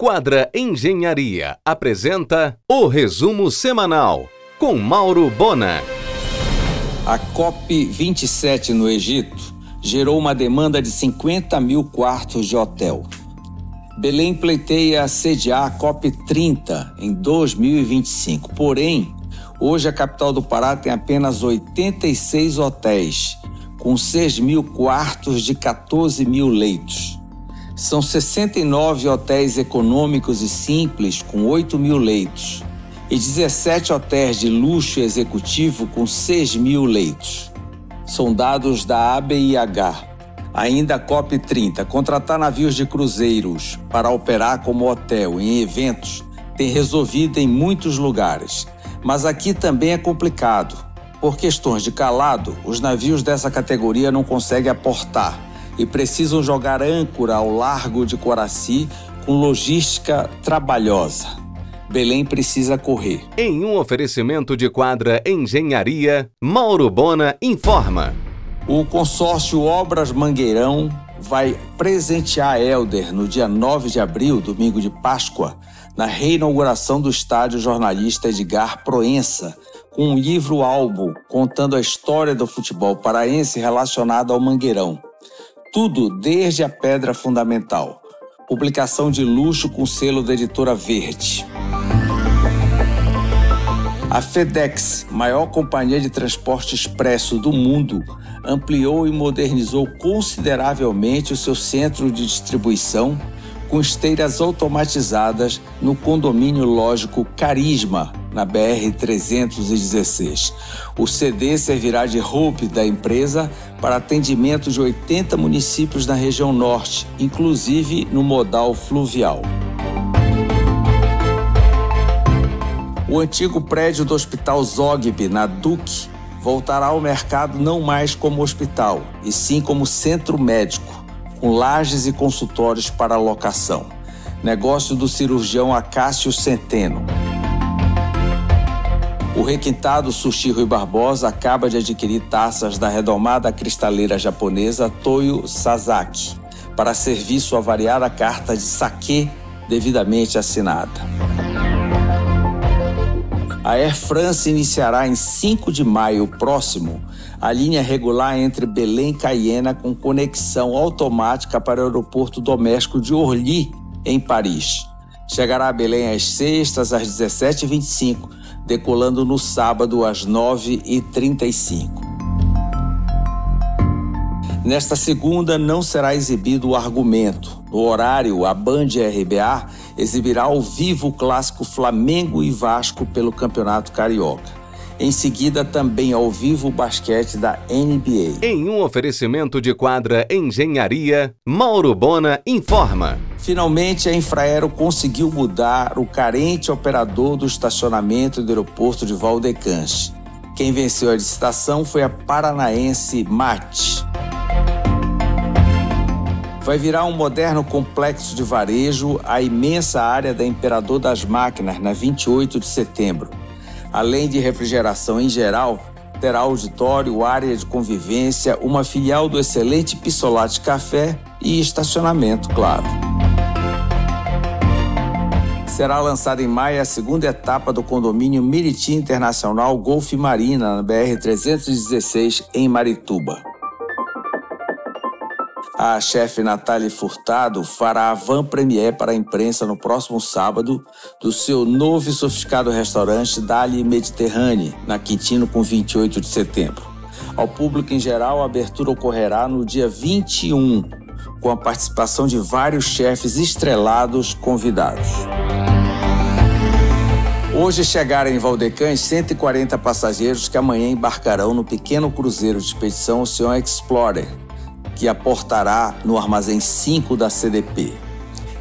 Quadra Engenharia apresenta o resumo semanal com Mauro Bona. A COP27 no Egito gerou uma demanda de 50 mil quartos de hotel. Belém pleiteia sediar a COP30 em 2025. Porém, hoje a capital do Pará tem apenas 86 hotéis, com 6 mil quartos de 14 mil leitos. São 69 hotéis econômicos e simples, com 8 mil leitos, e 17 hotéis de luxo executivo, com 6 mil leitos. São dados da ABIH. Ainda a COP30, contratar navios de cruzeiros para operar como hotel em eventos tem resolvido em muitos lugares. Mas aqui também é complicado. Por questões de calado, os navios dessa categoria não conseguem aportar e precisam jogar âncora ao largo de Coraci com logística trabalhosa. Belém precisa correr. Em um oferecimento de quadra Engenharia, Mauro Bona informa. O consórcio Obras Mangueirão vai presentear Helder no dia 9 de abril, domingo de Páscoa, na reinauguração do estádio jornalista Edgar Proença, com um livro-álbum contando a história do futebol paraense relacionado ao Mangueirão. Tudo desde a pedra fundamental. Publicação de luxo com selo da editora Verde. A FedEx, maior companhia de transporte expresso do mundo, ampliou e modernizou consideravelmente o seu centro de distribuição com esteiras automatizadas no condomínio lógico Carisma, na BR-316. O CD servirá de hub da empresa para atendimento de 80 municípios na região norte, inclusive no modal fluvial. O antigo prédio do Hospital Zogby, na Duque, voltará ao mercado não mais como hospital, e sim como centro médico, com lajes e consultórios para locação. Negócio do cirurgião Acácio Centeno. O requintado Sushi Rui Barbosa acaba de adquirir taças da redomada cristaleira japonesa Toyo Sasaki para serviço a variada carta de saque devidamente assinada. A Air France iniciará em 5 de maio próximo a linha regular entre Belém e Cayena com conexão automática para o aeroporto doméstico de Orly, em Paris. Chegará a Belém às sextas, às 17h25, decolando no sábado às 9h35. Nesta segunda não será exibido o argumento. No horário, a Band RBA exibirá ao vivo o clássico Flamengo e Vasco pelo Campeonato Carioca. Em seguida, também ao vivo o basquete da NBA. Em um oferecimento de quadra Engenharia, Mauro Bona informa. Finalmente, a Infraero conseguiu mudar o carente operador do estacionamento do aeroporto de Valdecante. Quem venceu a licitação foi a paranaense MAT vai virar um moderno complexo de varejo a imensa área da Imperador das Máquinas, na 28 de setembro. Além de refrigeração em geral, terá auditório, área de convivência, uma filial do excelente Pissolate Café e estacionamento, claro. Será lançada em maio a segunda etapa do condomínio Miriti Internacional Golf Marina, na BR-316, em Marituba. A chefe Natália Furtado fará a van premiere para a imprensa no próximo sábado do seu novo e sofisticado restaurante Dali Mediterrâneo, na Quintino, com 28 de setembro. Ao público em geral, a abertura ocorrerá no dia 21, com a participação de vários chefes estrelados convidados. Hoje chegaram em Valdecães 140 passageiros que amanhã embarcarão no pequeno cruzeiro de expedição Ocean Explorer, que aportará no armazém 5 da CDP.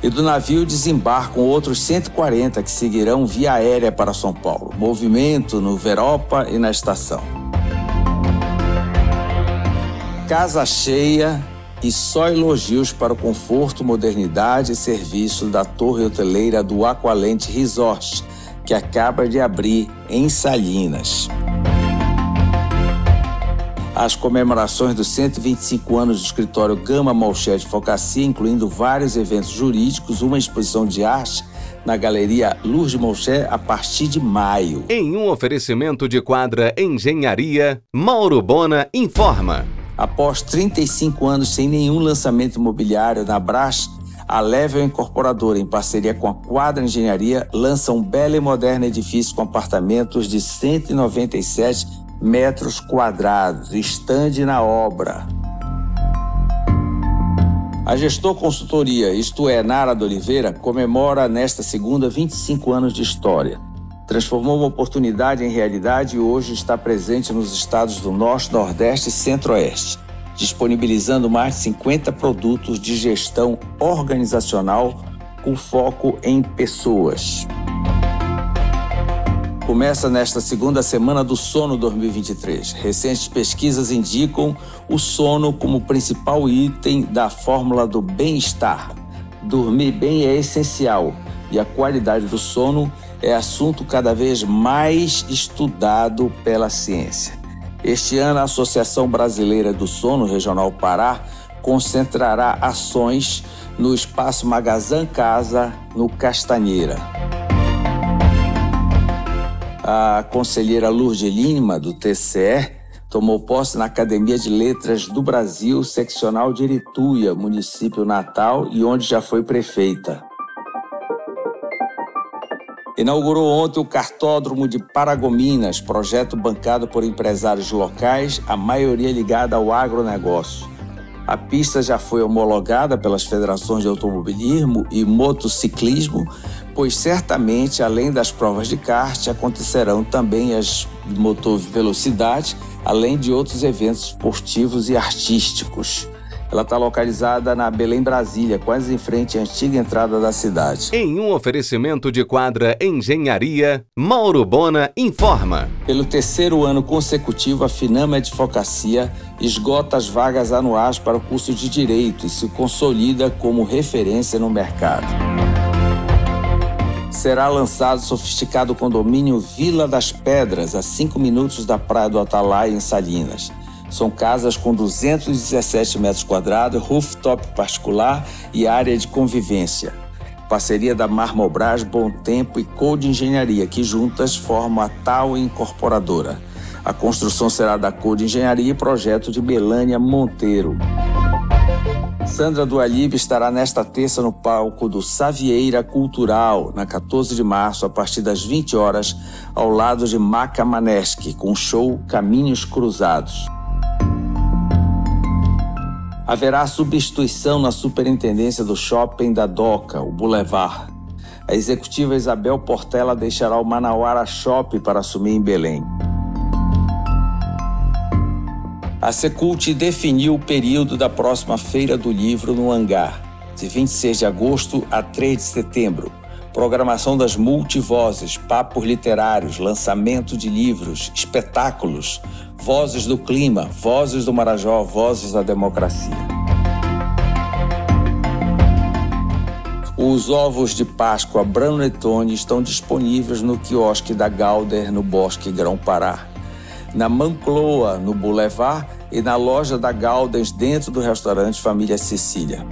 E do navio desembarcam outros 140 que seguirão via aérea para São Paulo. Movimento no Veropa e na estação. Casa cheia e só elogios para o conforto, modernidade e serviço da torre hoteleira do Aqualente Resort, que acaba de abrir em Salinas. as comemorações dos 125 anos do escritório Gama Malché Advocacia, incluindo vários eventos jurídicos, uma exposição de arte na Galeria Lourdes Malché a partir de maio. Em um oferecimento de quadra Engenharia, Mauro Bona informa. Após 35 anos sem nenhum lançamento imobiliário na Brás, a Level Incorporadora, em parceria com a Quadra Engenharia, lança um belo e moderno edifício com apartamentos de 197 metros quadrados, estande na obra. A Gestor Consultoria, isto é, Nara de Oliveira, comemora nesta segunda 25 anos de história. Transformou uma oportunidade em realidade e hoje está presente nos estados do Norte, Nordeste e Centro-Oeste disponibilizando mais de 50 produtos de gestão organizacional com foco em pessoas. Começa nesta segunda semana do Sono 2023. Recentes pesquisas indicam o sono como principal item da fórmula do bem-estar. Dormir bem é essencial e a qualidade do sono é assunto cada vez mais estudado pela ciência. Este ano, a Associação Brasileira do Sono Regional Pará concentrará ações no espaço Magazan Casa, no Castanheira. A conselheira Lourdes Lima, do TCE, tomou posse na Academia de Letras do Brasil, seccional de Irituia, município natal e onde já foi prefeita inaugurou ontem o Cartódromo de Paragominas, projeto bancado por empresários locais, a maioria ligada ao agronegócio. A pista já foi homologada pelas federações de automobilismo e motociclismo, pois certamente, além das provas de kart, acontecerão também as de motor velocidade, além de outros eventos esportivos e artísticos. Ela está localizada na Belém, Brasília, quase em frente à antiga entrada da cidade. Em um oferecimento de quadra Engenharia, Mauro Bona informa. Pelo terceiro ano consecutivo, a Finama Advocacia esgota as vagas anuais para o curso de Direito e se consolida como referência no mercado. Será lançado o sofisticado condomínio Vila das Pedras, a 5 minutos da Praia do Atalaia, em Salinas. São casas com 217 metros quadrados, rooftop particular e área de convivência. Parceria da Marmobras, Bom Tempo e Code Engenharia, que juntas formam a tal incorporadora. A construção será da Code Engenharia e projeto de Melânia Monteiro. Sandra do Alibe estará nesta terça no palco do Savieira Cultural, na 14 de março, a partir das 20 horas, ao lado de Maca Maneschi, com o show Caminhos Cruzados. Haverá substituição na superintendência do shopping da DOCA, o Boulevard. A executiva Isabel Portela deixará o Manauara Shopping para assumir em Belém. A Secult definiu o período da próxima Feira do Livro no Hangar, de 26 de agosto a 3 de setembro. Programação das multivozes, papos literários, lançamento de livros, espetáculos, Vozes do Clima, Vozes do Marajó, Vozes da Democracia. Os ovos de Páscoa Branletone estão disponíveis no quiosque da Galder, no Bosque Grão-Pará, na Mancloa, no Boulevard, e na loja da Galders, dentro do restaurante Família Cecília.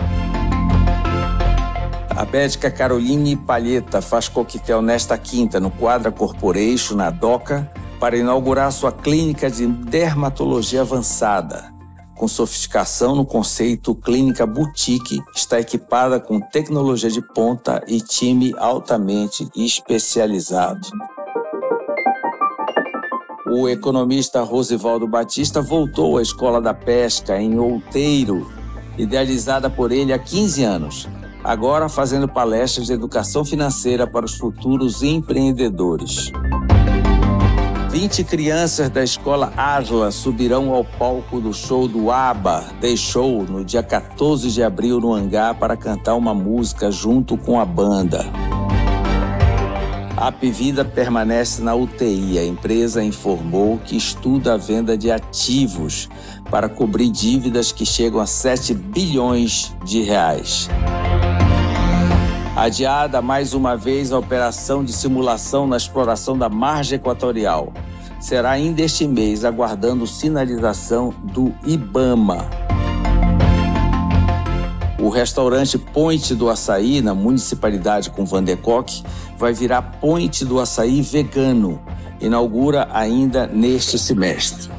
A médica Caroline Palheta faz coquetel nesta quinta no Quadra Corporation, na DOCA, para inaugurar sua clínica de dermatologia avançada. Com sofisticação no conceito clínica boutique, está equipada com tecnologia de ponta e time altamente especializado. O economista Rosivaldo Batista voltou à Escola da Pesca em Outeiro, idealizada por ele há 15 anos, agora fazendo palestras de educação financeira para os futuros empreendedores. 20 crianças da escola Asla subirão ao palco do show do ABBA Day Show no dia 14 de abril no hangar para cantar uma música junto com a banda. A Pivida permanece na UTI. A empresa informou que estuda a venda de ativos para cobrir dívidas que chegam a 7 bilhões de reais. Adiada mais uma vez a operação de simulação na exploração da margem equatorial. será ainda este mês, aguardando sinalização do IBAMA. O restaurante Ponte do Açaí, na municipalidade com Vandecoque, vai virar Ponte do Açaí vegano. Inaugura ainda neste semestre.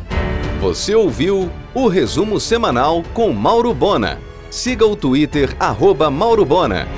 Você ouviu o resumo semanal com Mauro Bona. Siga o Twitter, arroba Mauro Bona.